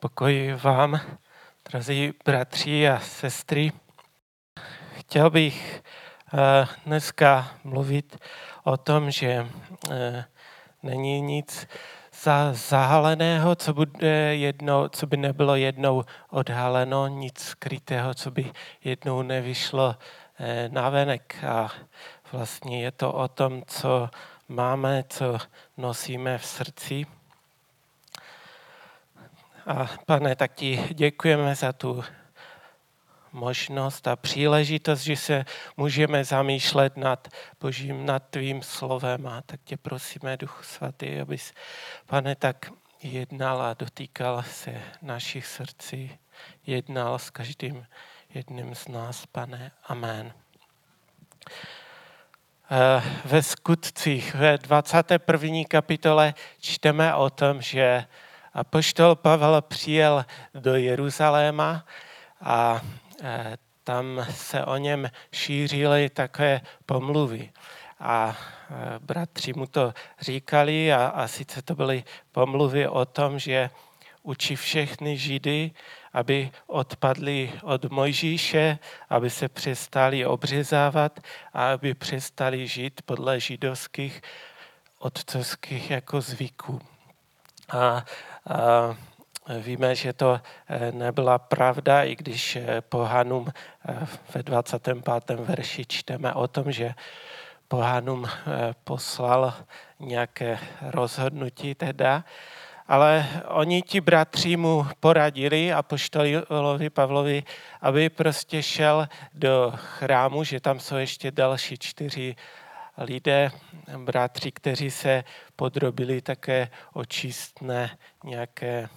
Pokoj vám, drazí bratři a sestry. Chtěl bych eh, dneska mluvit o tom, že eh, není nic zahaleného, co, bude jednou, co by nebylo jednou odhaleno, nic skrytého, co by jednou nevyšlo eh, na venek. A vlastně je to o tom, co máme, co nosíme v srdci. A pane, tak ti děkujeme za tu možnost a příležitost, že se můžeme zamýšlet nad Božím, nad tvým slovem. A tak tě prosíme, Duchu Svatý, abys, pane, tak jednal a dotýkal se našich srdcí, jednal s každým jedním z nás, pane. Amen. Eh, ve skutcích ve 21. kapitole čteme o tom, že Apoštol Pavel přijel do Jeruzaléma a e, tam se o něm šířily také pomluvy. A e, bratři mu to říkali a, a sice to byly pomluvy o tom, že učí všechny Židy, aby odpadli od Mojžíše, aby se přestali obřezávat a aby přestali žít podle židovských otcovských jako zvyků. A Víme, že to eh, nebyla pravda, i když eh, pohanům ve 25. verši čteme o tom, že pohanům poslal nějaké rozhodnutí teda, ale oni ti bratři mu poradili a poštolilovi Pavlovi, aby prostě šel do chrámu, že tam jsou ještě další čtyři lidé, bratři, kteří se podrobili také očistné nějaké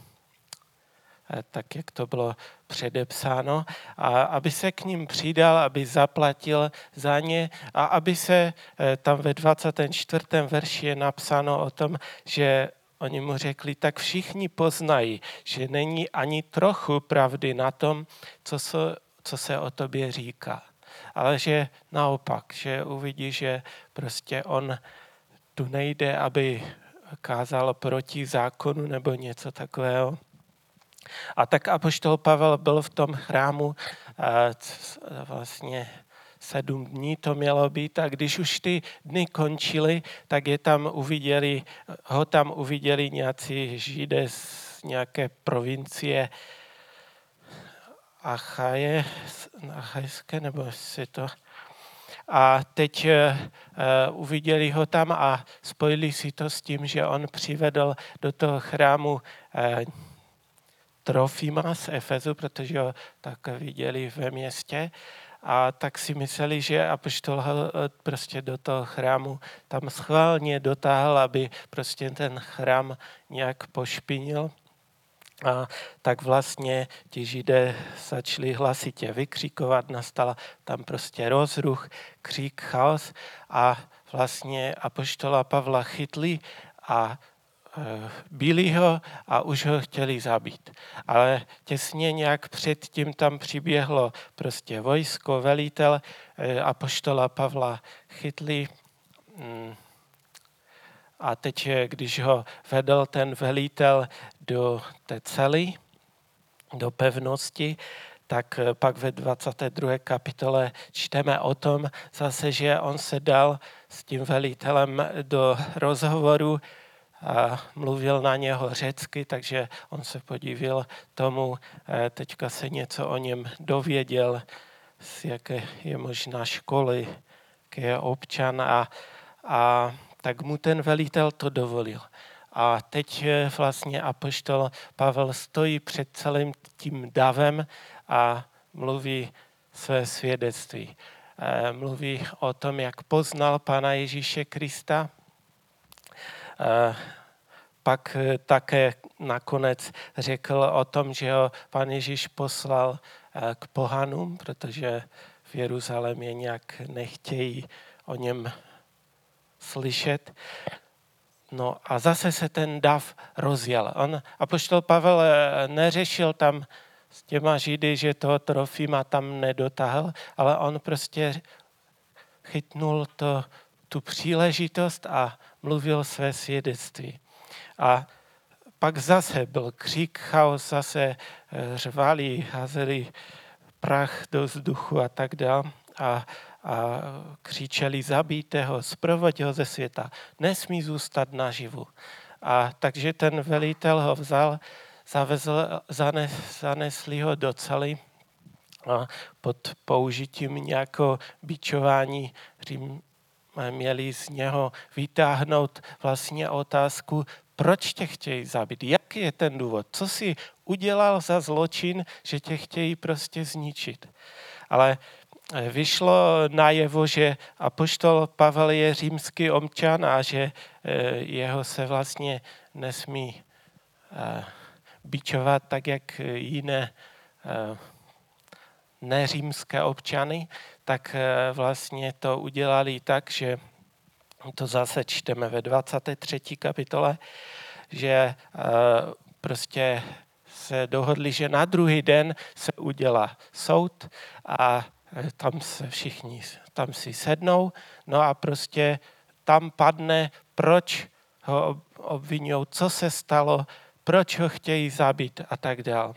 eh, tak, jak to bylo předepsáno, a aby se k ním přidal, aby zaplatil za ně a aby se eh, tam ve 24. verši je napsáno o tom, že oni mu řekli, tak všichni poznají, že není ani trochu pravdy na tom, co se, co se o tobě říká ale že naopak, že uvidí, že prostě on tu nejde, aby kázal proti zákonu nebo něco takového. A tak apoštol Pavel byl v tom chrámu vlastně sedm dní to mělo být a když už ty dny končily, tak je tam uviděli, ho tam uviděli nějací židé z nějaké provincie, Achaje, Achajské, nebo si to... A teď uh, uviděli ho tam a spojili si to s tím, že on přivedl do toho chrámu uh, Trofima z Efezu, protože ho tak viděli ve městě. A tak si mysleli, že apoštol prostě do toho chrámu tam schválně dotáhl, aby prostě ten chrám nějak pošpinil. A tak vlastně ti židé začali hlasitě vykřikovat, nastala tam prostě rozruch, křík, chaos a vlastně apoštola Pavla chytli a e, byli ho a už ho chtěli zabít. Ale těsně nějak předtím tam přiběhlo prostě vojsko, velitel e, apoštola Pavla chytli, mm, a teď, když ho vedl ten velitel do té cely, do pevnosti, tak pak ve 22. kapitole čteme o tom zase, že on se dal s tím velitelem do rozhovoru a mluvil na něho řecky, takže on se podívil tomu, eh, teďka se něco o něm dověděl, z jaké je možná školy, jaký je občan a, a tak mu ten velitel to dovolil. A teď vlastně apoštol Pavel stojí před celým tím davem a mluví své svědectví. Eh, mluví o tom, jak poznal Pana Ježíše Krista. Eh, pak také nakonec řekl o tom, že ho Pan Ježíš poslal eh, k pohanům, protože v Jeruzalémě nějak nechtějí o něm slyšet. No a zase se ten dav rozjel. On, apoštol Pavel eh, neřešil tam s těma židy, že toho Trofima tam nedotáhl, ale on prostě chytnul to, tu příležitost a mluvil své svědectví. A pak zase byl křík, chaos, zase eh, řvali, házeli prach do vzduchu a tak dále. A, a křičeli, zabijte ho, zprovoď ho ze světa, nesmí zůstat naživu. A takže ten velitel ho vzal, zavezl, zanes, zanesli ho do cely a pod použitím nějakého bičování Řím měli z něho vytáhnout vlastně otázku, proč tě chtějí zabít, jaký je ten důvod, co si udělal za zločin, že tě chtějí prostě zničit. Ale vyšlo najevo, že apoštol Pavel je římský občan a že eh, jeho se vlastně nesmí eh, bičovat tak, jak jiné neřímské občany, tak vlastně to udělali tak, že to zase čteme ve 23. kapitole, že prostě se dohodli, že na druhý den se udělá soud a tam se všichni tam si sednou, no a prostě tam padne, proč ho obvinují, co se stalo, proč ho chtějí zabít a tak dále.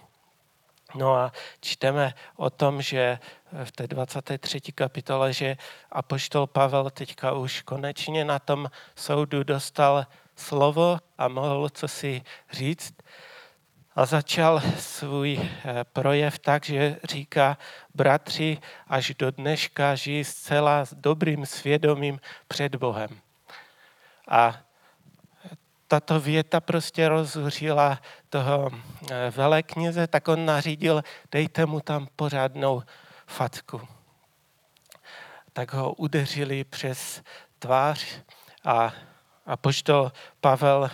No a čteme o tom, že v té 23. kapitole, že apoštol Pavel teďka už konečně na tom soudu dostal slovo a mohl co si říct a začal svůj eh, projev tak, že říká, bratři, až do dneška žijí zcela s dobrým svědomím před Bohem. A tato věta prostě rozhořila toho eh, velekněze, tak on nařídil, dejte mu tam pořádnou fatku. Tak ho udeřili přes tvář a, a poštol Pavel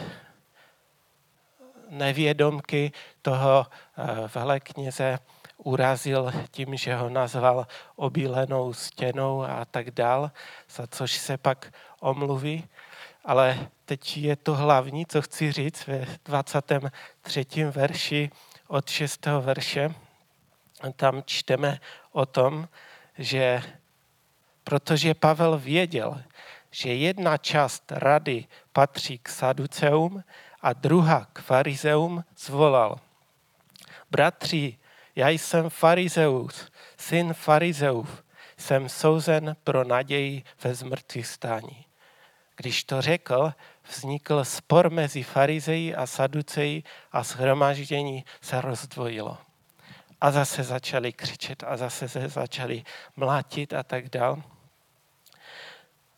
nevědomky toho eh, velekněze urazil tím, že ho nazval obílenou stěnou a tak dál, za což se pak omluví. Ale teď je to hlavní, co chci říct ve 23. verši od 6. verše. Tam čteme o tom, že protože Pavel věděl, že jedna část rady patří k saduceum a druhá k farizeum zvolal. Bratři, já jsem farizeus, syn farizeův, jsem souzen pro naději ve zmrtvých stání. Když to řekl, vznikl spor mezi farizeji a saduceji a shromaždění se rozdvojilo. A zase začali křičet a zase se začali mlátit a tak dál.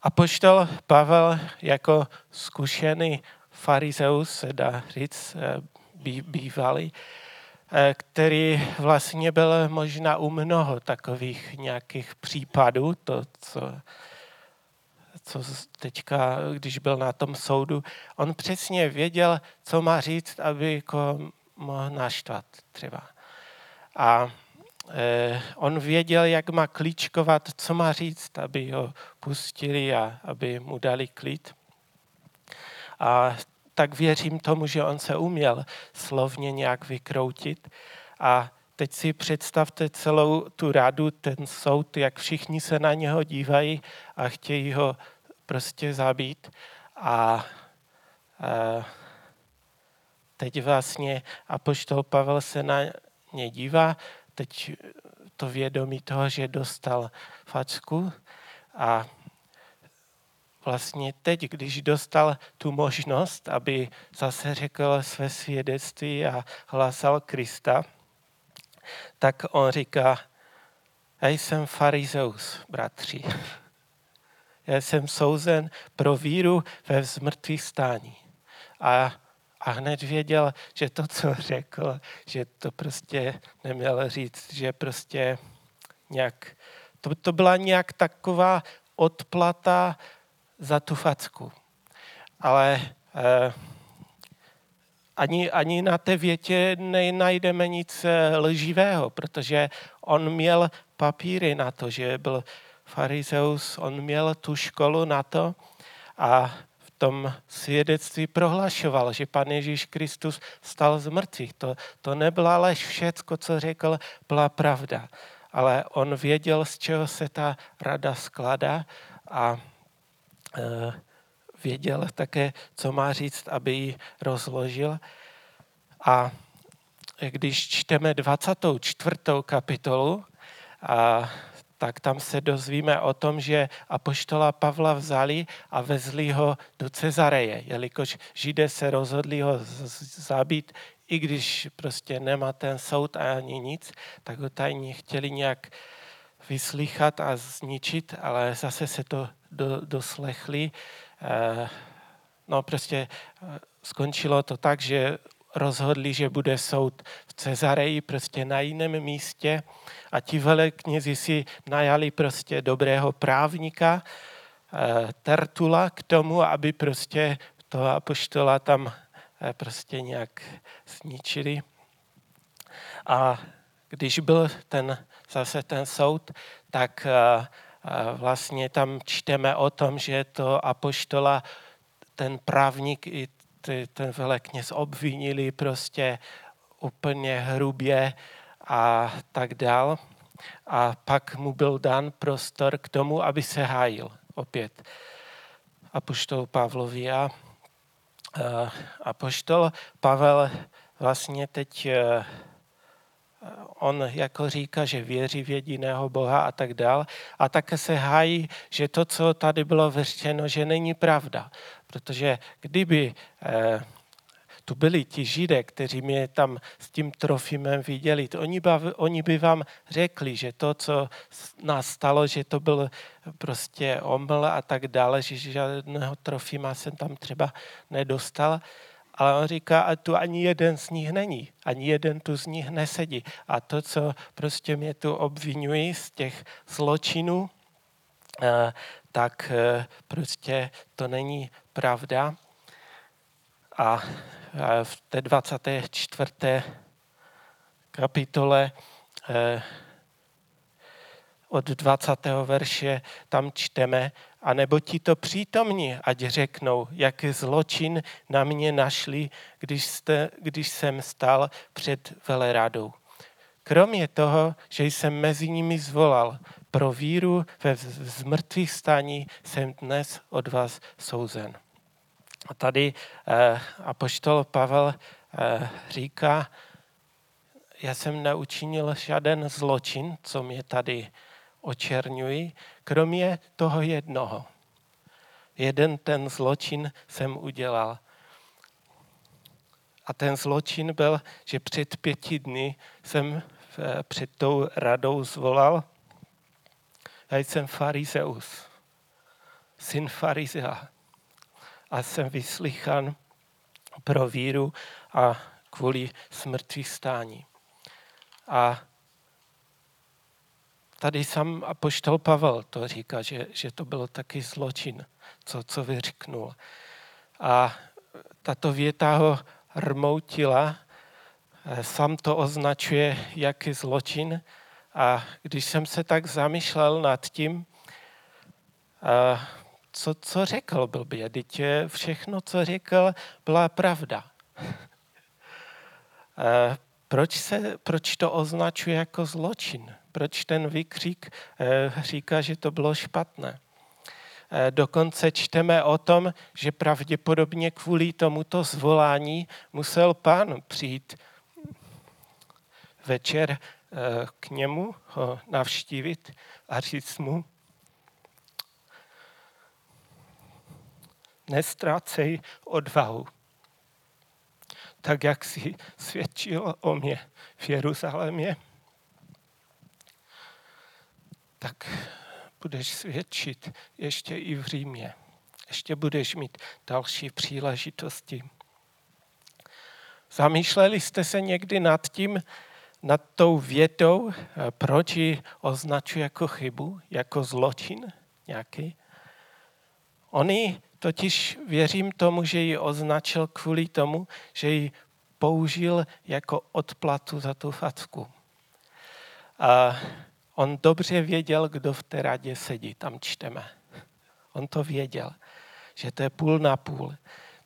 A poštol Pavel jako zkušený farizeus, se dá říct, eh, bývalý, eh, který vlastně byl možná u mnoho takových nějakých případů, to, co, co teďka, když byl na tom soudu, on přesně věděl, co má říct, aby jako mohl naštvat třeba. A eh, on věděl, jak má klíčkovat, co má říct, aby ho pustili a aby mu dali klid. A tak věřím tomu, že on se uměl slovně nějak vykroutit. A teď si představte celou tu radu, ten soud, jak všichni se na něho dívají a chtějí ho prostě zabít. A, a teď vlastně apoštol Pavel se na ně dívá, teď to vědomí toho, že dostal facku a vlastně teď, když dostal tu možnost, aby zase řekl své svědectví a hlásal Krista, tak on říká, já jsem farizeus, bratři. Já jsem souzen pro víru ve vzmrtvých stání. A, a hned věděl, že to, co řekl, že to prostě neměl říct, že prostě nějak, to, to byla nějak taková odplata za tu facku. Ale eh, ani, ani na té větě nenajdeme nic eh, lživého, protože on měl papíry na to, že byl farizeus, on měl tu školu na to a v tom svědectví prohlašoval, že pan Ježíš Kristus stal z mrtvých. To, to nebyla lež, všecko, co řekl, byla pravda. Ale on věděl, z čeho se ta rada skládá a věděl také, co má říct, aby ji rozložil. A když čteme 24. kapitolu, a, tak tam se dozvíme o tom, že apoštola Pavla vzali a vezli ho do Cezareje, jelikož Židé se rozhodli ho zabít, i když prostě nemá ten soud ani nic, tak ho tajně chtěli nějak vyslychat a zničit, ale zase se to do, doslechli. Eh, no prostě eh, skončilo to tak, že rozhodli, že bude soud v Cezareji, prostě na jiném místě a ti veleknězi si najali prostě dobrého právníka, eh, Tertula k tomu, aby prostě toho apoštola tam prostě nějak zničili. A když byl ten, zase ten soud, tak vlastně tam čteme o tom, že to apoštola, ten právník i ten velekněz obvinili prostě úplně hrubě a tak dál. A pak mu byl dán prostor k tomu, aby se hájil opět. Apoštol Pavlovi a apoštol Pavel vlastně teď on jako říká, že věří v jediného Boha a tak dál. A také se hájí, že to, co tady bylo vyřčeno, že není pravda. Protože kdyby eh, tu byli ti židé, kteří mě tam s tím trofimem viděli, to oni, by, oni by vám řekli, že to, co nás stalo, že to byl prostě omyl a tak dále, že žádného trofima jsem tam třeba nedostal. Ale on říká, a tu ani jeden z nich není, ani jeden tu z nich nesedí. A to, co prostě mě tu obvinují z těch zločinů, eh, tak eh, prostě to není pravda. A v té 24. kapitole eh, od 20. verše tam čteme, a nebo ti to přítomní, ať řeknou, jaký zločin na mě našli, když, jste, když jsem stal před veleradou. Kromě toho, že jsem mezi nimi zvolal, pro víru ve zmrtvých staní jsem dnes od vás souzen. A tady eh, apoštol Pavel eh, říká, já jsem neučinil žádný zločin, co mě tady očerňují, kromě toho jednoho. Jeden ten zločin jsem udělal. A ten zločin byl, že před pěti dny jsem eh, před tou radou zvolal, já jsem farizeus, syn farizea. A jsem vyslychan pro víru a kvůli smrtví stání. A tady sám apoštol Pavel to říká, že, že to bylo taky zločin, co, co vyřknul. A tato věta ho rmoutila, sám to označuje jaký zločin. A když jsem se tak zamýšlel nad tím, co, co řekl blbě, teď všechno, co řekl, byla pravda. Proč, se, proč to označuje jako zločin? Proč ten výkřik eh, říká, že to bylo špatné? Eh, dokonce čteme o tom, že pravděpodobně kvůli tomuto zvolání musel pán přijít večer eh, k němu, ho navštívit a říct mu, nestrácej odvahu tak jak si svědčil o mě v Jeruzalémě, tak budeš svědčit ještě i v Římě. Ještě budeš mít další příležitosti. Zamýšleli jste se někdy nad tím, nad tou větou, proč ji označuje jako chybu, jako zločin nějaký? Oni totiž věřím tomu, že ji označil kvůli tomu, že ji použil jako odplatu za tu facku. A on dobře věděl, kdo v té radě sedí, tam čteme. On to věděl, že to je půl na půl.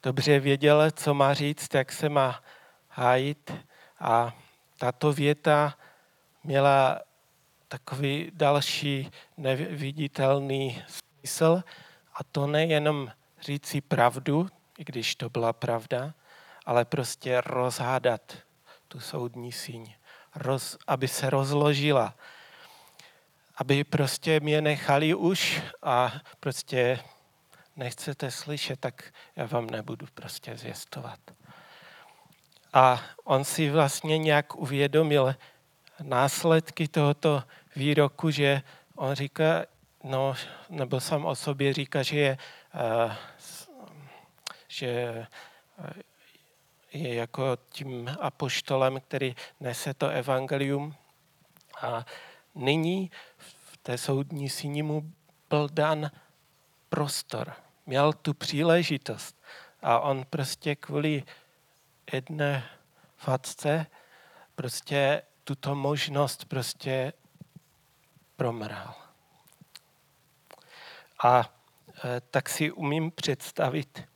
Dobře věděl, co má říct, jak se má hájit a tato věta měla takový další neviditelný smysl a to nejenom říci pravdu, i když to byla pravda, ale prostě rozhádat tu soudní síň, roz, aby se rozložila, aby prostě mě nechali už a prostě nechcete slyšet, tak já vám nebudu prostě zvěstovat. A on si vlastně nějak uvědomil následky tohoto výroku, že on říká, no, nebo sám o sobě říká, že je, eh, že eh, je jako tím apoštolem, který nese to evangelium. A nyní v té soudní síni mu byl dan prostor. Měl tu příležitost. A on prostě kvůli jedné fatce prostě tuto možnost prostě promrhal. A e, tak si umím představit, e,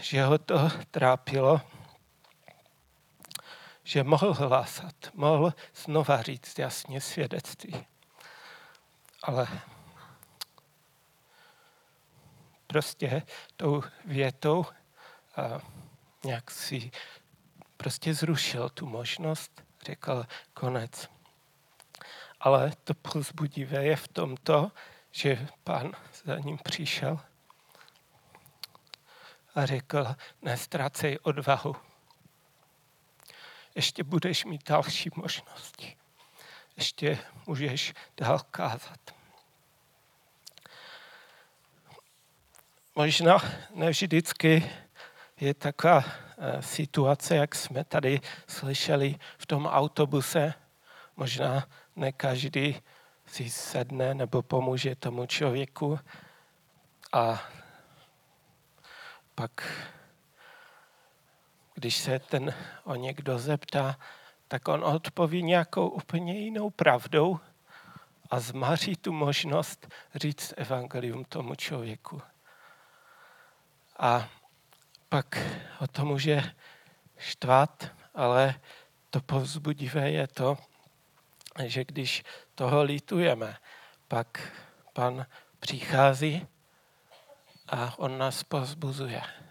že ho to trápilo, že mohl hlásat, mohl znova říct jasně svědectví. Ale prostě tou větou a nějak si prostě zrušil tu možnost, řekl konec. Ale to pozbudivé je v tomto, že pán za ním přišel a řekl, nestrácej odvahu. Ještě budeš mít další možnosti. Ještě můžeš dál kázat. Možná ne vždycky je taková eh, situace, jak jsme tady slyšeli v tom autobuse. Možná ne každý si sedne nebo pomůže tomu člověku a pak, když se ten o někdo zeptá, tak on odpoví nějakou úplně jinou pravdou a zmaří tu možnost říct evangelium tomu člověku. A pak o to může štvat, ale to povzbudivé je to, že když toho lítujeme, pak pan přichází a on nás povzbuzuje.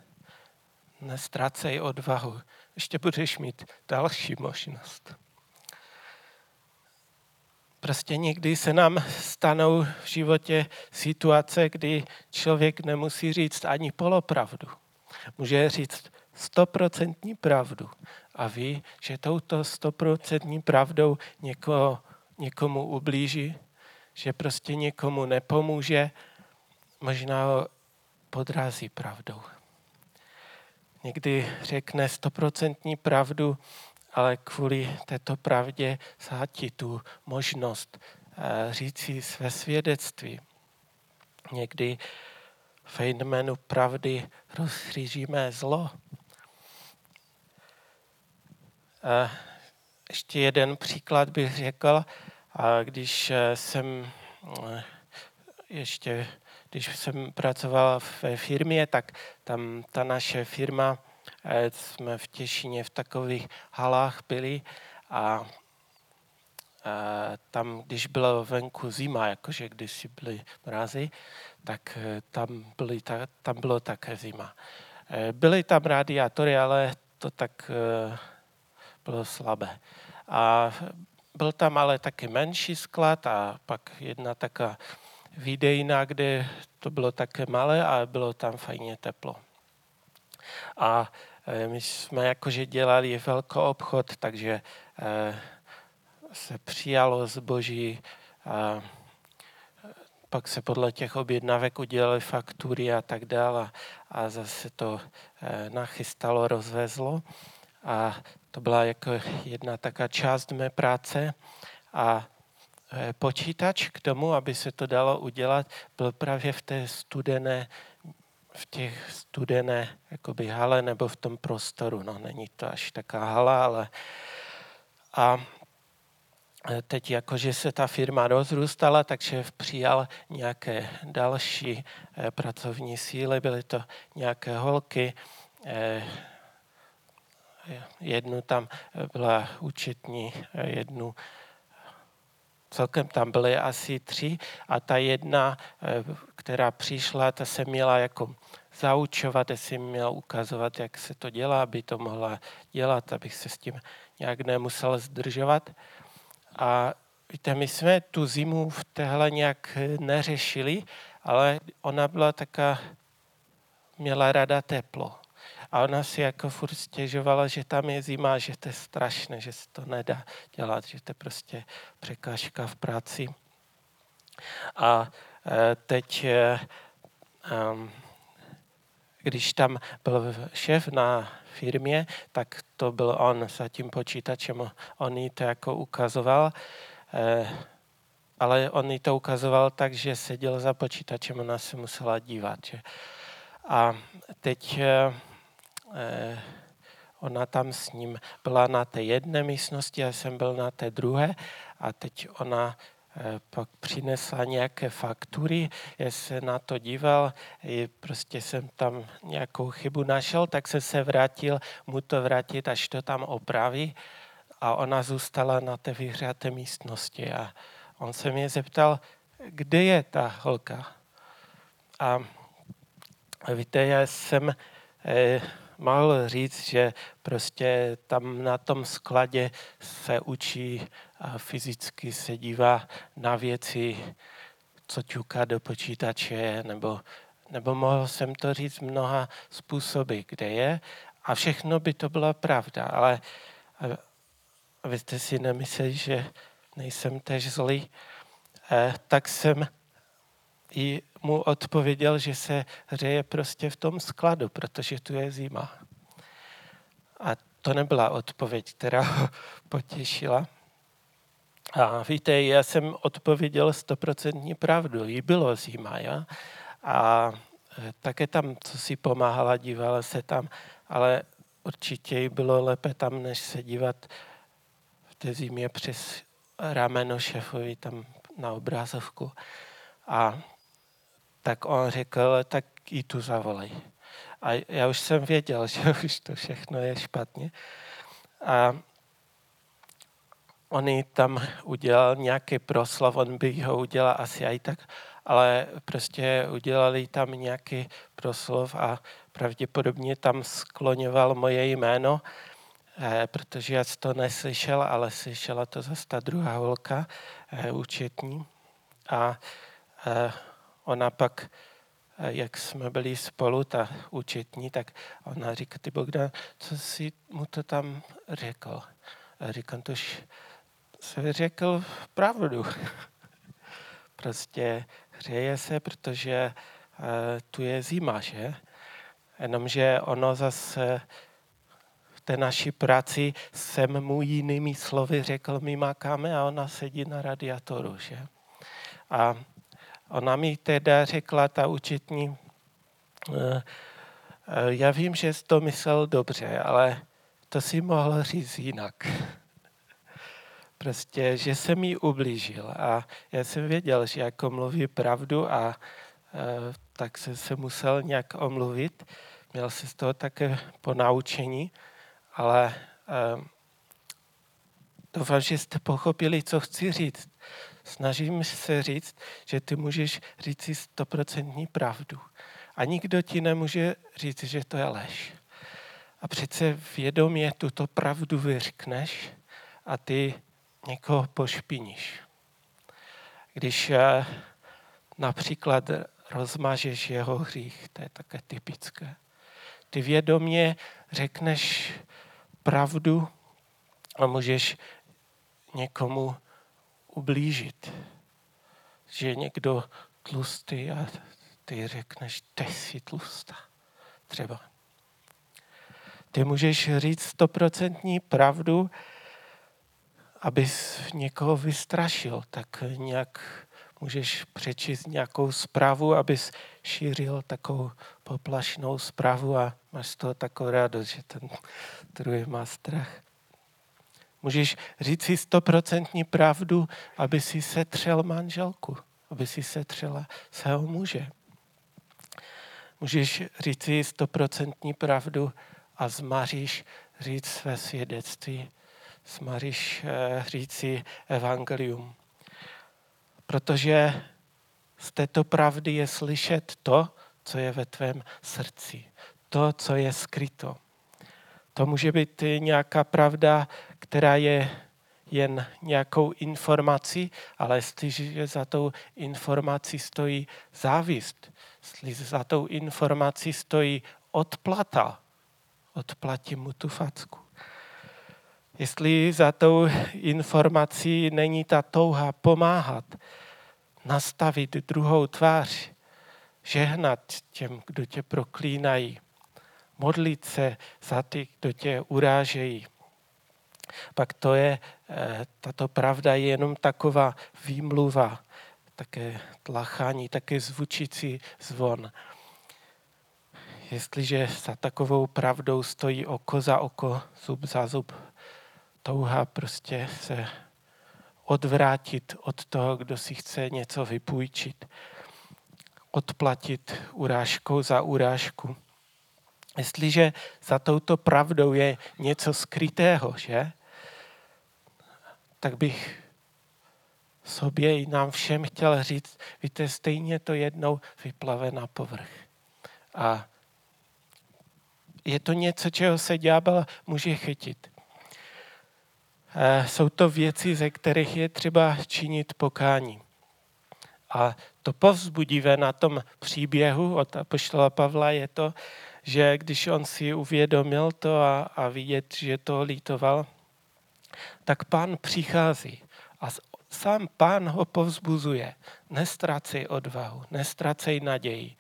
Nestrácej odvahu, ještě budeš mít další možnost. Prostě někdy se nám stanou v životě situace, kdy člověk nemusí říct ani polopravdu. Může říct stoprocentní pravdu a ví, že touto stoprocentní pravdou někoho, někomu ublíží, že prostě někomu nepomůže, možná ho podrází pravdou. Někdy řekne stoprocentní pravdu, ale kvůli této pravdě zhatí tu možnost eh, říci své svědectví. Někdy ve jménu pravdy rozřížíme zlo. A ještě jeden příklad bych řekl, když eh, jsem eh, ještě když jsem pracoval ve firmě, tak tam ta naše firma, eh, jsme v Těšině v takových halách byli a tam, když bylo venku zima, jakože když si byly mrazy, tak eh, tam, byly, tam bylo také zima. Eh, byly tam radiátory, ale to tak eh, bylo slabé. A byl tam ale taky menší sklad a pak jedna taká výdejna, kde to bylo také malé a bylo tam fajně teplo. A my jsme jakože dělali velký obchod, takže se přijalo zboží, a pak se podle těch objednávek udělaly faktury a tak dále a zase to eh, nachystalo, rozvezlo. A to byla jako jedna taká část mé práce a počítač k tomu, aby se to dalo udělat, byl právě v té studené v těch studené jakoby hale nebo v tom prostoru. No, není to až taká hala, ale a Eh, teď jakože se ta firma rozrůstala, takže přijal nějaké další eh, pracovní síly, byly to nějaké holky, eh, jednu tam byla účetní, jednu celkem tam byly asi tři a ta jedna, eh, která přišla, ta se měla jako zaučovat, jestli měla ukazovat, jak se to dělá, aby to mohla dělat, abych se s tím nějak nemusel zdržovat. A víte, my jsme tu zimu v téhle nějak neřešili, ale ona byla taká, měla rada teplo. A ona si jako furt stěžovala, že tam je zima, že to je strašné, že se to nedá dělat, že to je prostě překážka v práci. A e, teď, e, když tam byl šéf na firmě, tak to byl on za tím počítačem, on jí to jako ukazoval, e, ale on jí to ukazoval tak, že seděl za počítačem, ona se musela dívat. A teď ona tam s ním byla na té jedné místnosti, já jsem byl na té druhé a teď ona eh, pak přinesla nějaké faktury, já se na to díval, prostě jsem tam nějakou chybu našel, tak jsem se vrátil mu to vrátit, až to tam opraví a ona zůstala na té vyhřáté místnosti a on se mě zeptal, kde je ta holka. A víte, já jsem eh, mohl říct, že prostě tam na tom skladě se učí a fyzicky se dívá na věci, co ťuká do počítače, nebo, nebo mohl jsem to říct mnoha způsoby, kde je. A všechno by to byla pravda, ale abyste si nemysleli, že nejsem tež zlý, eh, tak jsem i mu odpověděl, že se hřeje prostě v tom skladu, protože tu je zima. A to nebyla odpověď, která ho potěšila. A víte, já jsem odpověděl stoprocentní pravdu. Jí bylo zima, ja? A e, také tam, co si pomáhala, dívala se tam, ale určitě jí bylo lépe tam, než se dívat v té zimě přes rameno šefovi tam na obrazovku. A tak on řekl, tak jí tu zavolej. A já už jsem věděl, že už to všechno je špatně. A on jí tam udělal nějaký proslov, on by ho udělal asi i tak, ale prostě udělali tam nějaký proslov a pravděpodobně tam skloňoval moje jméno, eh, protože já to neslyšel, ale slyšela to zase ta druhá holka, eh, účetní. A eh, ona pak, eh, jak jsme byli spolu, ta účetní, tak ona říká, ty Bogdan, co jsi mu to tam řekl? A říkám, tož se řekl pravdu. prostě hřeje se, protože uh, tu je zima, že? Jenomže ono zase v té naší práci jsem mu jinými slovy řekl, my makáme a ona sedí na radiatoru, že? A Ona mi teda řekla, ta účetní, eh, eh, já vím, že jsi to myslel dobře, ale to si mohl říct jinak. Prostě, že se mi ublížil a já jsem věděl, že jako mluví pravdu a eh, tak jsem se musel nějak omluvit. Měl se z toho také po naučení, ale doufám, že jste pochopili, co chci říct. Snažím se říct, že ty můžeš říct si stoprocentní pravdu. A nikdo ti nemůže říct, že to je lež. A přece vědomě tuto pravdu vyřkneš a ty někoho pošpiníš. Když eh, například rozmažeš jeho hřích, to je také typické. Ty vědomě řekneš pravdu a můžeš někomu ublížit. Že někdo tlustý a ty řekneš, ty jsi tlustá. Třeba. Ty můžeš říct stoprocentní pravdu, abys někoho vystrašil, tak nějak můžeš přečíst nějakou zprávu, abys šířil takovou poplašnou zprávu a máš z toho takovou radost, že ten druhý má strach. Můžeš říct si stoprocentní pravdu, aby si setřel manželku, aby si setřela svého muže. Můžeš říct si stoprocentní pravdu a zmaříš říct své svědectví, zmaříš eh, říct si evangelium. protože z této pravdy je slyšet to, co je ve tvém srdci, to, co je skryto. To může být nějaká pravda, která je jen nějakou informací, ale jestliže za tou informací stojí závist, jestli za tou informací stojí odplata, odplatím mu tu facku. Jestli za tou informací není ta touha pomáhat, nastavit druhou tvář, žehnat těm, kdo tě proklínají, modlit se za ty, kdo tě urážejí, pak to je, eh, tato pravda je jenom taková výmluva, také tlachání, také zvučící zvon. Jestliže za takovou pravdou stojí oko za oko, zub za zub, touha prostě se odvrátit od toho, kdo si chce něco vypůjčit, odplatit urážkou za urážku. Jestliže za touto pravdou je něco skrytého, že? Tak bych sobě i nám všem chtěl říct, víte, stejně to jednou vyplave na povrch. A je to něco, čeho se ďábel může chytit. E, jsou to věci, ze kterých je třeba činit pokání. A to povzbudivé na tom příběhu od Apoštola Pavla je to, že když on si uvědomil to a, a vidět, že to lítoval, tak pán přichází a sám pán ho povzbuzuje. Nestracej odvahu, nestracej naději.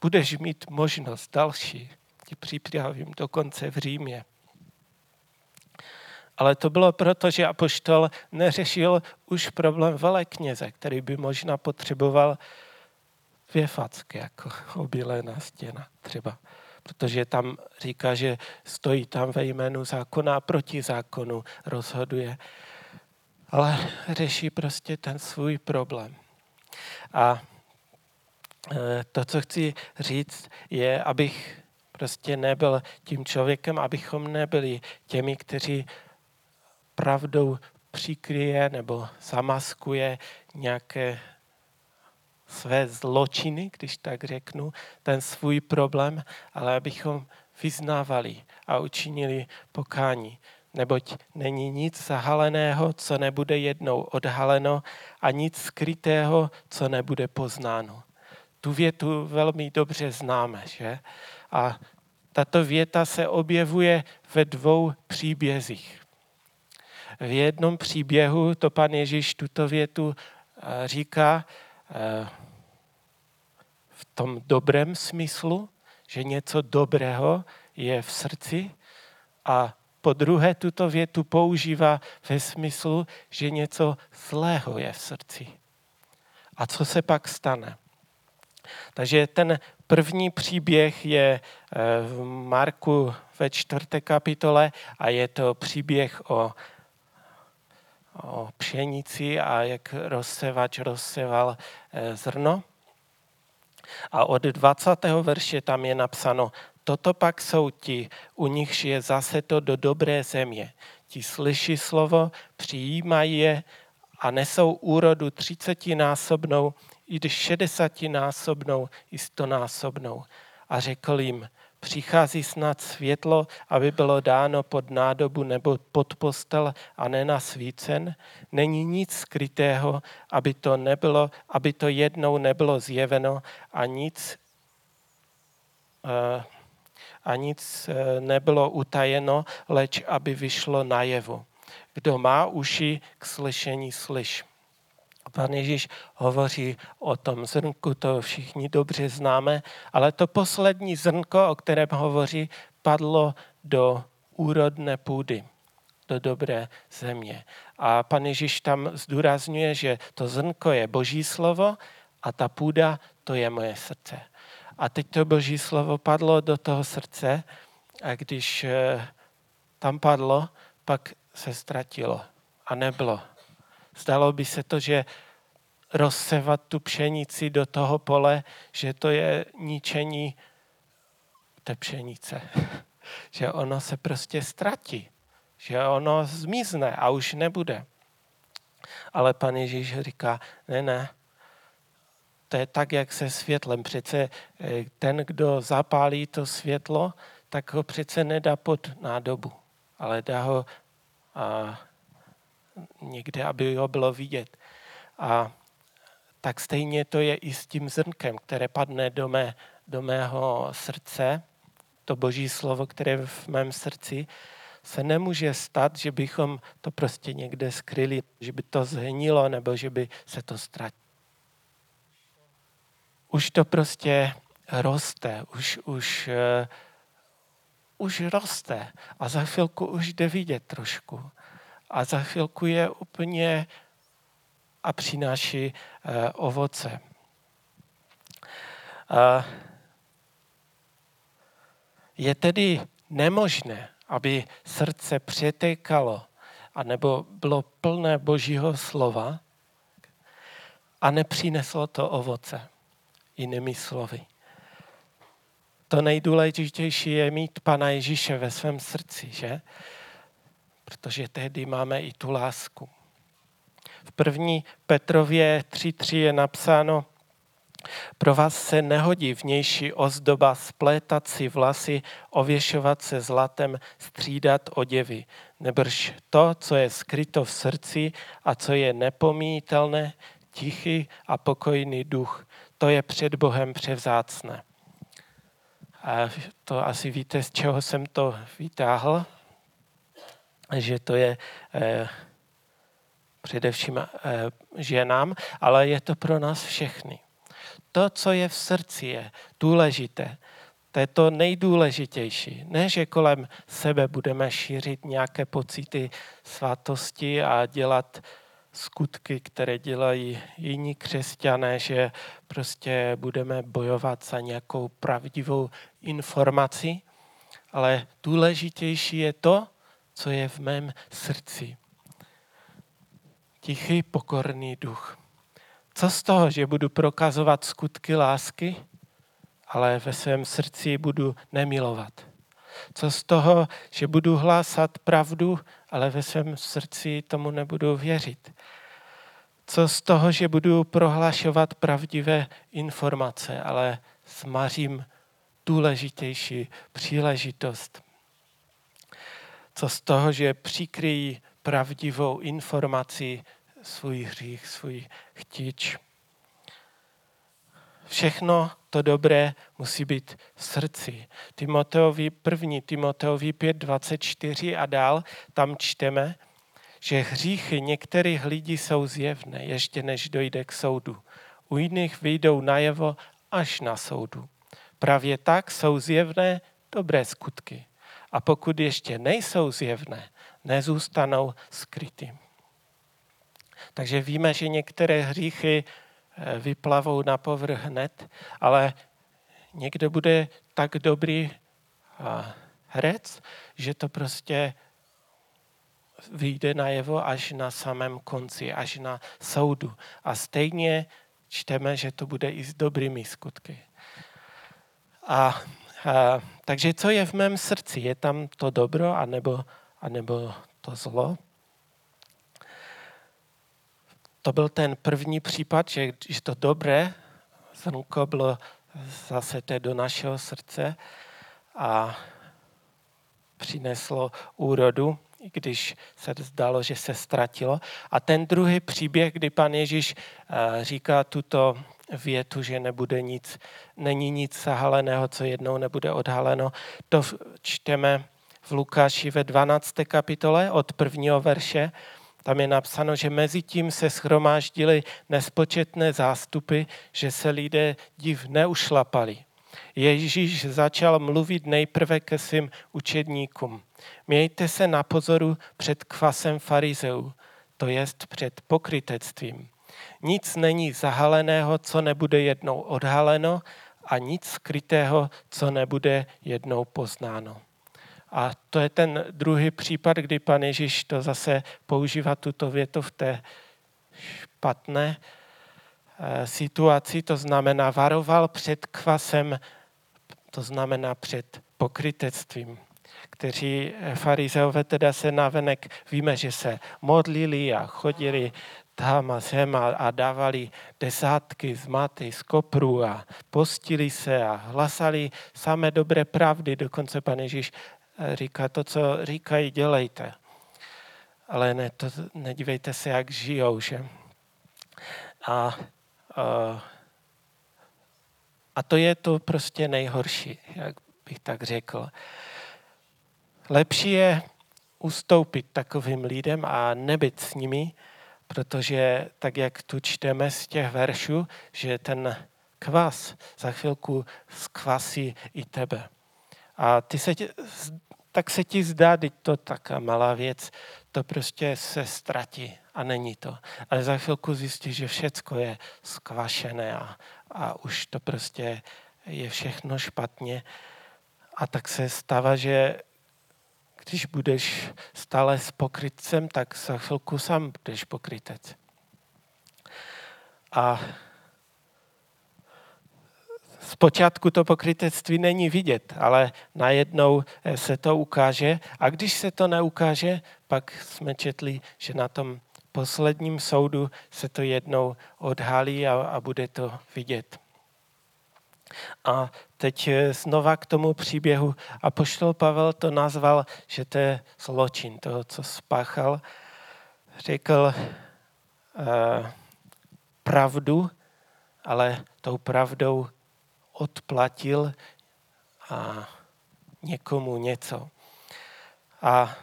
Budeš mít možnost další. Ti připravím dokonce v Římě. Ale to bylo proto, že apoštol neřešil už problém velekněze, který by možná potřeboval dvě facky, jako obilená stěna třeba protože tam říká, že stojí tam ve jménu zákona a proti zákonu rozhoduje. Ale řeší prostě ten svůj problém. A e, to, co chci říct, je, abych prostě nebyl tím člověkem, abychom nebyli těmi, kteří pravdou přikryje nebo zamaskuje nějaké své zločiny, když tak řeknu, ten svůj problém, ale abychom vyznávali a učinili pokání. Neboť není nic zahaleného, co nebude jednou odhaleno a nic skrytého, co nebude poznáno. Tu větu velmi dobře známe, že? A tato věta se objevuje ve dvou příbězích. V jednom příběhu to pan Ježíš tuto větu eh, říká, v tom dobrém smyslu, že něco dobrého je v srdci a po druhé tuto větu používá ve smyslu, že něco zlého je v srdci. A co se pak stane? Takže ten první příběh je eh, v Marku ve čtvrté kapitole a je to příběh o, o pšenici a jak rozsevač rozseval eh, zrno. A od 20. verše tam je napsáno, toto pak jsou ti, u nichž je zase to do dobré země. Ti slyší slovo, přijímají je a nesou úrodu třicetinásobnou, i šedesátinásobnou, i stonásobnou. A řekl jim, Přichází snad světlo, aby bylo dáno pod nádobu nebo pod postel a ne na svícen. Není nic skrytého, aby to, nebylo, aby to jednou nebylo zjeveno a nic, eh, a nic eh, nebylo utajeno, leč aby vyšlo najevo. Kdo má uši k slyšení, slyš. Pan Ježíš hovoří o tom zrnku, to všichni dobře známe, ale to poslední zrnko, o kterém hovoří, padlo do úrodné půdy, do dobré země. A pan Ježíš tam zdůrazňuje, že to zrnko je boží slovo a ta půda, to je moje srdce. A teď to boží slovo padlo do toho srdce a když eh, tam padlo, pak se ztratilo a nebylo Zdalo by se to, že rozsevat tu pšenici do toho pole, že to je ničení té pšenice. že ono se prostě ztratí. Že ono zmizne a už nebude. Ale pan Ježíš říká, ne, ne, to je tak, jak se světlem. Přece eh, ten, kdo zapálí to světlo, tak ho přece nedá pod nádobu, ale dá ho a, někde, aby ho bylo vidět. A tak stejně to je i s tím zrnkem, které padne do, mé, do mého srdce, to boží slovo, které je v mém srdci, se nemůže stát, že bychom to prostě někde skryli, že by to zhnilo nebo že by se to ztratilo. Už to prostě roste, už, už, uh, už roste a za chvilku už jde vidět trošku. A za chvilku je úplně a přináší uh, ovoce. Uh, je tedy nemožné, aby srdce přetékalo anebo bylo plné božího slova a nepřineslo to ovoce. Jinými slovy. To nejdůležitější je mít Pana Ježíše ve svém srdci, že? Protože tehdy máme i tu lásku. V první Petrově 3.3 je napsáno, pro vás se nehodí vnější ozdoba splétat si vlasy, ověšovat se zlatem, střídat oděvy. Nebrž to, co je skryto v srdci a co je nepomítelné, tichý a pokojný duch. To je před Bohem převzácné. A to asi víte, z čeho jsem to vytáhl, že to je eh, především eh, ženám, ale je to pro nás všechny to, co je v srdci, je důležité. To je to nejdůležitější. Ne, že kolem sebe budeme šířit nějaké pocity svatosti a dělat skutky, které dělají jiní křesťané, že prostě budeme bojovat za nějakou pravdivou informaci, ale důležitější je to, co je v mém srdci. Tichý, pokorný duch. Co z toho, že budu prokazovat skutky lásky, ale ve svém srdci budu nemilovat? Co z toho, že budu hlásat pravdu, ale ve svém srdci tomu nebudu věřit? Co z toho, že budu prohlašovat pravdivé informace, ale smařím důležitější příležitost? Co z toho, že přikryjí pravdivou informaci svůj hřích, svůj chtíč. Všechno to dobré musí být v srdci. Timoteovi první, Timoteovi 5, 24 a dál, tam čteme, že hříchy některých lidí jsou zjevné, ještě než dojde k soudu. U jiných vyjdou najevo až na soudu. Právě tak jsou zjevné dobré skutky. A pokud ještě nejsou zjevné, nezůstanou skrytým. Takže víme, že některé hříchy eh, vyplavou na povrch hned, ale někdo bude tak dobrý eh, herec, že to prostě vyjde najevo až na samém konci, až na soudu. A stejně čteme, že to bude i s dobrými skutky. A, takže co je v mém srdci? Je tam to dobro anebo, anebo to zlo? to byl ten první případ, že, že to dobré zrnko bylo zase do našeho srdce a přineslo úrodu, i když se zdalo, že se ztratilo. A ten druhý příběh, kdy pan Ježíš eh, říká tuto větu, že nebude nic, není nic zahaleného, co jednou nebude odhaleno, to čteme v Lukáši ve 12. kapitole od prvního verše. Tam je napsáno, že mezi tím se schromáždily nespočetné zástupy, že se lidé div neušlapali. Ježíš začal mluvit nejprve ke svým učedníkům. Mějte se na pozoru před kvasem farizeů, to jest před pokrytectvím. Nic není zahaleného, co nebude jednou odhaleno a nic skrytého, co nebude jednou poznáno. A to je ten druhý případ, kdy pan Ježíš to zase používá tuto větu v té špatné eh, situaci, to znamená varoval před kvasem, to znamená před pokrytectvím. kteří farizeové teda se navenek, víme, že se modlili a chodili tam a sem a, a dávali desátky z maty, z kopru a postili se a hlasali samé dobré pravdy. Dokonce pan Ježíš eh, říká, to, co říkají, dělejte. Ale ne, to, nedívejte se, jak žijou, že? A, a, a to je to prostě nejhorší, jak bych tak řekl. Lepší je ustoupit takovým lidem a nebyt s nimi, protože tak, jak tu čteme z těch veršů, že ten kvas za chvilku skvasí i tebe. A ty se tě, tak se ti zdá, teď to taká malá věc, to prostě se ztratí a není to. Ale za chvilku zjistíš, že všecko je skvašené a, a už to prostě je všechno špatně. A tak se stává, že když budeš stále s pokrytcem, tak za chvilku sám budeš pokrytec. A zpočátku to pokrytectví není vidět, ale najednou eh, se to ukáže. A když se to neukáže, pak jsme četli, že na tom posledním soudu se to jednou odhalí a, a bude to vidět. A teď eh, znova k tomu příběhu. A poštol Pavel to nazval, že to je zločin, to, co spáchal. Řekl uh, pravdu, ale tou pravdou odplatil a někomu něco. A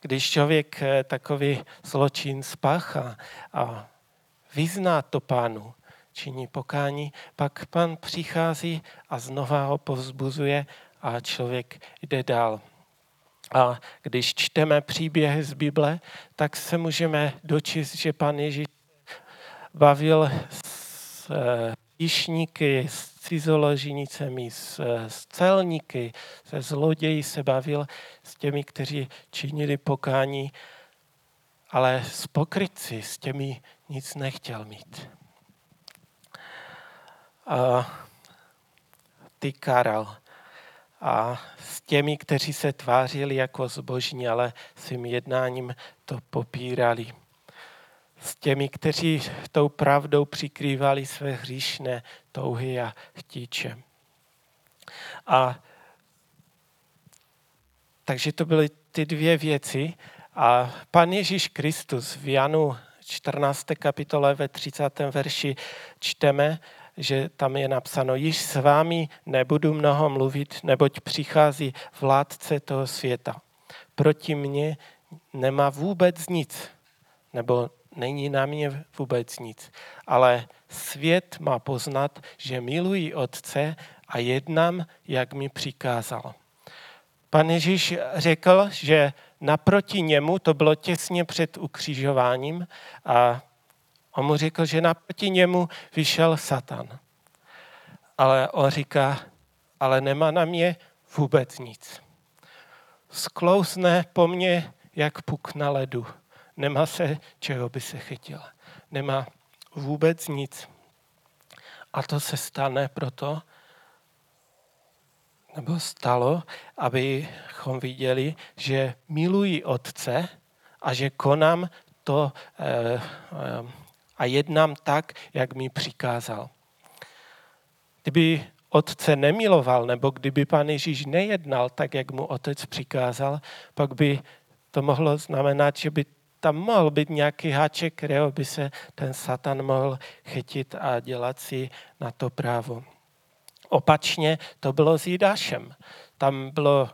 když člověk eh, takový zločin spáchá a vyzná to pánu, činí pokání, pak pan přichází a znova ho povzbuzuje a člověk jde dál. A když čteme příběhy z Bible, tak se můžeme dočíst, že pan Ježíš bavil s píšníky, s cizoložinicemi, s, s celníky, se zloději se bavil s těmi, kteří činili pokání, ale s pokrytci, s těmi nic nechtěl mít a ty karal. A s těmi, kteří se tvářili jako zbožní, ale svým jednáním to popírali. S těmi, kteří tou pravdou přikrývali své hříšné touhy a chtíče. A takže to byly ty dvě věci. A pan Ježíš Kristus v Janu 14. kapitole ve 30. verši čteme, že tam je napsáno, již s vámi nebudu mnoho mluvit, neboť přichází vládce toho světa. Proti mně nemá vůbec nic, nebo není na mě vůbec nic. Ale svět má poznat, že miluji Otce a jednám, jak mi přikázal. Pan Ježíš řekl, že naproti němu, to bylo těsně před ukřižováním, a On mu řekl, že naproti němu vyšel Satan. Ale on říká, ale nemá na mě vůbec nic. Sklouzne po mně jak puk na ledu. Nemá se, čeho by se chytil. Nemá vůbec nic. A to se stane proto, nebo stalo, abychom viděli, že miluji Otce a že konám to, eh, eh, a jednám tak, jak mi přikázal. Kdyby otce nemiloval, nebo kdyby pan Ježíš nejednal tak, jak mu otec přikázal, pak by to mohlo znamenat, že by tam mohl být nějaký háček, kterého by se ten satan mohl chytit a dělat si na to právo. Opačně to bylo s Jidášem. Tam bylo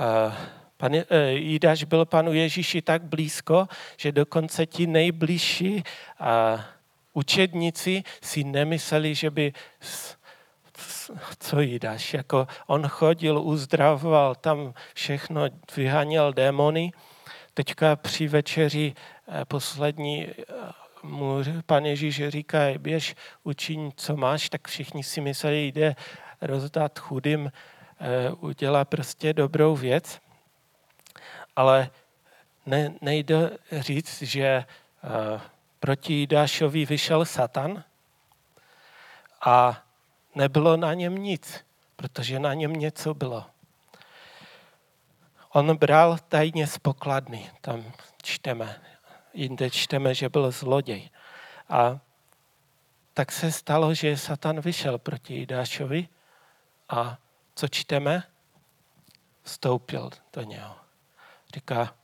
uh, Pan eh, Jidáš byl panu Ježíši tak blízko, že dokonce ti nejbližší a učedníci si nemysleli, že by co Jidáš, jako on chodil, uzdravoval tam všechno, vyháněl démony. Teďka při večeři eh, poslední eh, mu pan Ježíš říká, běž, učiň, co máš, tak všichni si mysleli, jde rozdat chudým, udělá prostě dobrou věc ale ne, nejde říct, že uh, proti Jidášovi vyšel Satan a nebylo na něm nic, protože na něm něco bylo. On bral tajně z pokladny, tam čteme. Jinde čteme, že byl zloděj. A tak se stalo, že Satan vyšel proti Jidášovi a co čteme? Vstoupil do něho. Říká,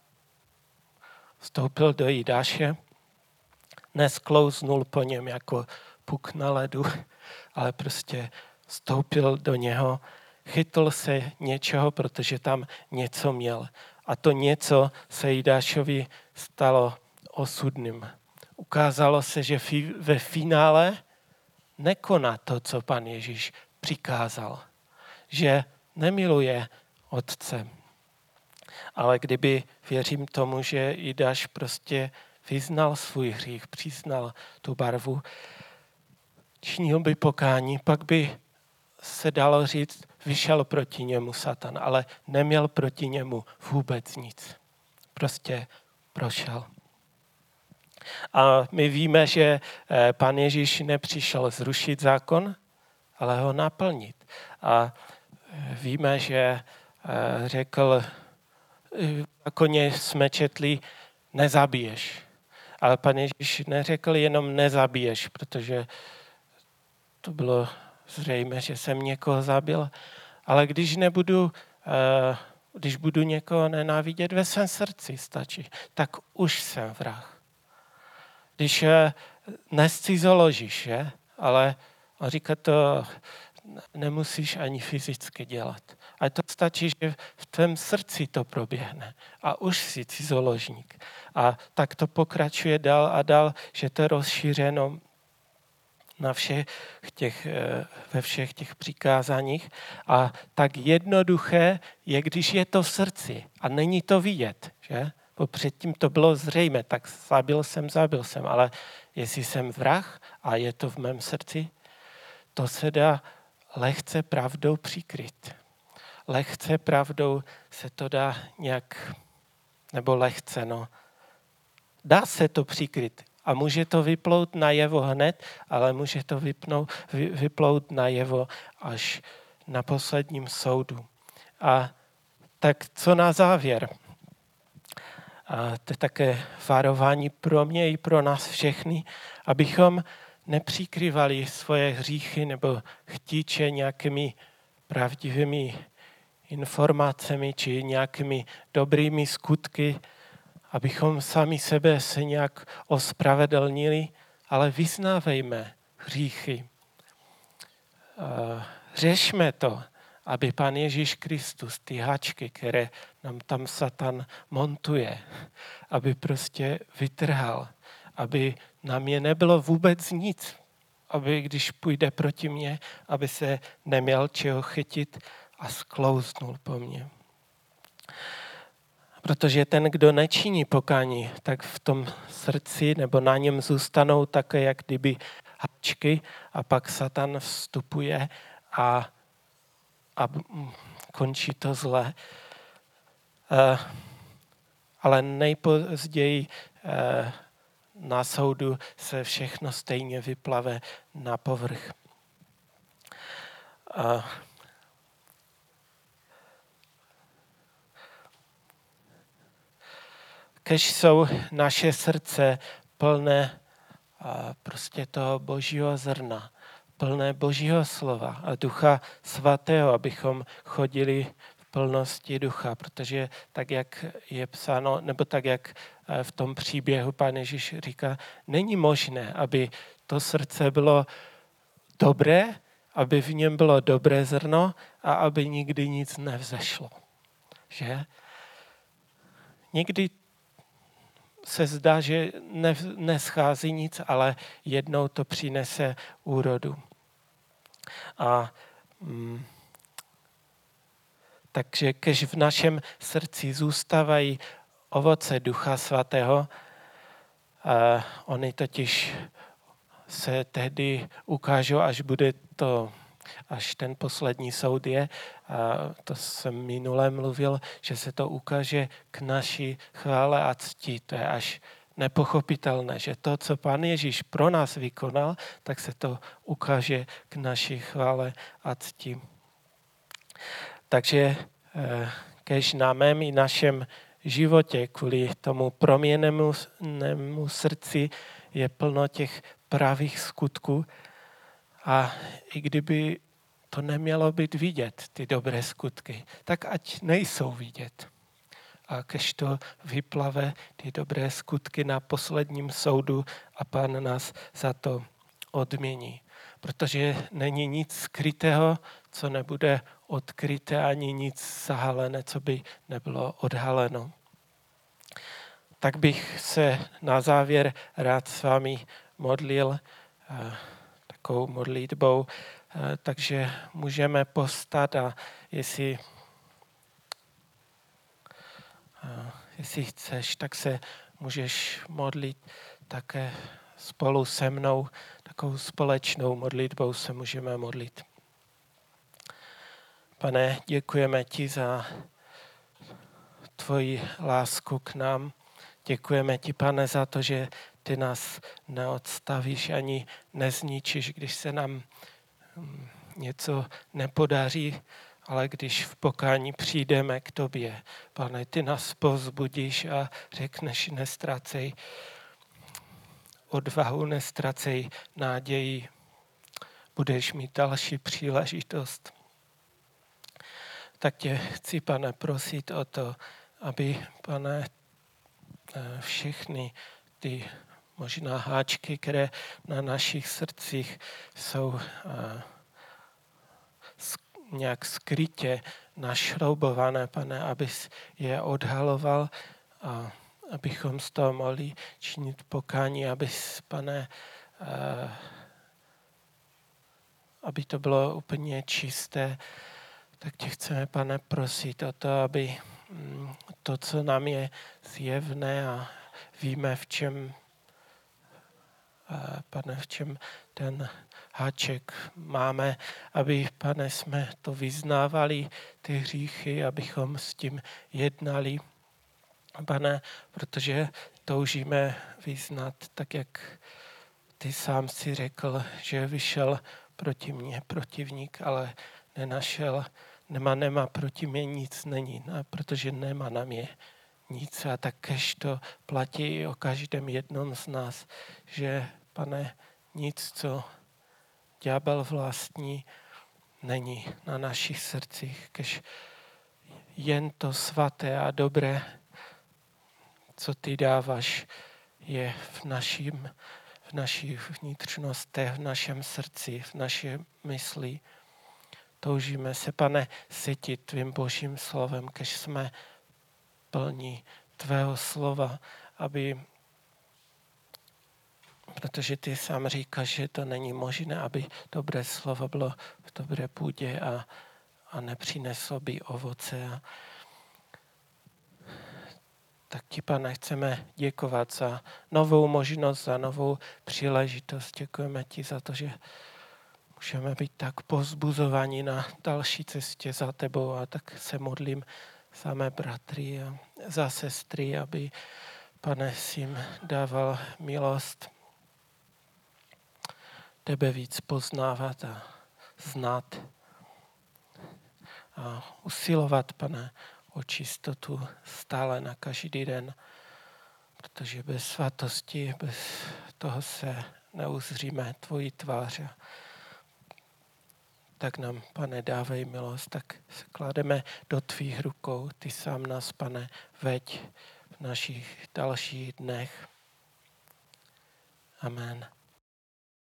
vstoupil do Jidáše, nesklouznul po něm jako puk na ledu, ale prostě vstoupil do něho, chytl se něčeho, protože tam něco měl. A to něco se Jidášovi stalo osudným. Ukázalo se, že ve finále nekoná to, co pan Ježíš přikázal. Že nemiluje otce. Ale kdyby, věřím tomu, že Jidáš prostě vyznal svůj hřích, přiznal tu barvu, činil by pokání, pak by se dalo říct, vyšel proti němu Satan, ale neměl proti němu vůbec nic. Prostě prošel. A my víme, že eh, pan Ježíš nepřišel zrušit zákon, ale ho naplnit. A eh, víme, že eh, řekl, koně jsme četli, nezabiješ. Ale pan Ježíš neřekl jenom nezabiješ, protože to bylo zřejmé, že jsem někoho zabil. Ale když nebudu, když budu někoho nenávidět ve svém srdci, stačí, tak už jsem vrah když nescizoložíš, je? ale on říká, to nemusíš ani fyzicky dělat. A to stačí, že v tvém srdci to proběhne a už jsi cizoložník. A tak to pokračuje dál a dál, že to je rozšířeno na všech těch, eh, ve všech těch přikázáních. A tak jednoduché je, když je to v srdci a není to vidět. Že? bo předtím to bylo zřejmé, tak zabil jsem, zabil jsem, ale jestli jsem vrah a je to v mém srdci, to se dá lehce pravdou přikryt. Lehce pravdou se to dá nějak, nebo lehce, no. Dá se to přikryt a může to vyplout na jevo hned, ale může to vypnout, vy, vyplout na jevo až na posledním soudu. A tak co na závěr? A to je také varování pro mě i pro nás všechny, abychom nepřikrývali svoje hříchy nebo chtíče nějakými pravdivými informacemi či nějakými dobrými skutky, abychom sami sebe se nějak ospravedlnili, ale vyznávejme hříchy. Řešme to, aby Pan Ježíš Kristus ty háčky, které nám tam Satan montuje, aby prostě vytrhal, aby na mě nebylo vůbec nic, aby když půjde proti mně, aby se neměl čeho chytit a sklouznul po mně. Protože ten, kdo nečiní pokání, tak v tom srdci nebo na něm zůstanou také jak kdyby háčky a pak Satan vstupuje a a končí to zle. Eh, ale nejpozději eh, na soudu se všechno stejně vyplave na povrch. Kež jsou naše srdce plné prostě toho božího zrna, plné Božího slova a Ducha Svatého, abychom chodili plnosti ducha, protože tak, jak je psáno, nebo tak, jak eh, v tom příběhu Pán Ježíš říká, není možné, aby to srdce bylo dobré, aby v něm bylo dobré zrno a aby nikdy nic nevzešlo. Že? Někdy se zdá, že neschází nic, ale jednou to přinese úrodu. A mm, takže když v našem srdci zůstávají ovoce Ducha Svatého, a oni totiž se tehdy ukážou, až bude to, až ten poslední soud je, a to jsem minule mluvil, že se to ukáže k naší chvále a cti. To je až nepochopitelné, že to, co Pán Ježíš pro nás vykonal, tak se to ukáže k naší chvále a cti. Takže kež na mém i našem životě kvůli tomu proměnému srdci je plno těch pravých skutků. A i kdyby to nemělo být vidět, ty dobré skutky, tak ať nejsou vidět. A kež to vyplave ty dobré skutky na posledním soudu a pán nás za to odmění. Protože není nic skrytého, co nebude odkryté, ani nic zahalené, co by nebylo odhaleno. Tak bych se na závěr rád s vámi modlil eh, takovou modlitbou, eh, takže můžeme postat a jestli, eh, jestli chceš, tak se můžeš modlit také spolu se mnou, takovou společnou modlitbou se můžeme modlit. Pane, děkujeme ti za tvoji lásku k nám. Děkujeme ti, pane, za to, že ty nás neodstavíš ani nezničíš, když se nám hm, něco nepodaří, ale když v pokání přijdeme k tobě, pane, ty nás povzbudíš a řekneš, nestracej odvahu, nestracej náději, budeš mít další příležitost. Tak tě chci, pane, prosit o to, aby, pane, eh, všechny ty možná háčky, které na našich srdcích jsou eh, nějak skrytě našroubované, pane, abys je odhaloval a abychom z toho mohli činit pokání, aby, pane, eh, aby to bylo úplně čisté, tak tě chceme, pane, prosit o to, aby mm, to, co nám je zjevné a víme, v čem, eh, pane, v čem ten háček máme, aby, pane, jsme to vyznávali, ty hříchy, abychom s tím jednali, pane, protože toužíme vyznat, tak jak ty sám si řekl, že vyšel proti mně protivník, ale nenašel, nemá, nemá proti mě nic, není, ne, protože nemá na mě nic. A takéž to platí o každém jednom z nás, že, pane, nic, co ďábel vlastní, není na našich srdcích, kež jen to svaté a dobré co ty dáváš, je v, naším, v naší vnitřnosti, v našem srdci, v naší mysli. Toužíme se, pane, sytit tvým božím slovem, kež jsme plní tvého slova, aby protože ty sám říkáš, že to není možné, aby dobré slovo bylo v dobré půdě a, a nepřineslo by ovoce. A, tak ti, pane, chceme děkovat za novou možnost, za novou příležitost. Děkujeme ti za to, že můžeme být tak pozbuzovaní na další cestě za tebou a tak se modlím za mé bratry a za sestry, aby pane si jim dával milost tebe víc poznávat a znát a usilovat, pane, o čistotu stále na každý den, protože bez svatosti, bez toho se neuzříme tvoji tvář. Tak nám, pane, dávej milost, tak se klademe do tvých rukou. Ty sám nás, pane, veď v našich dalších dnech. Amen.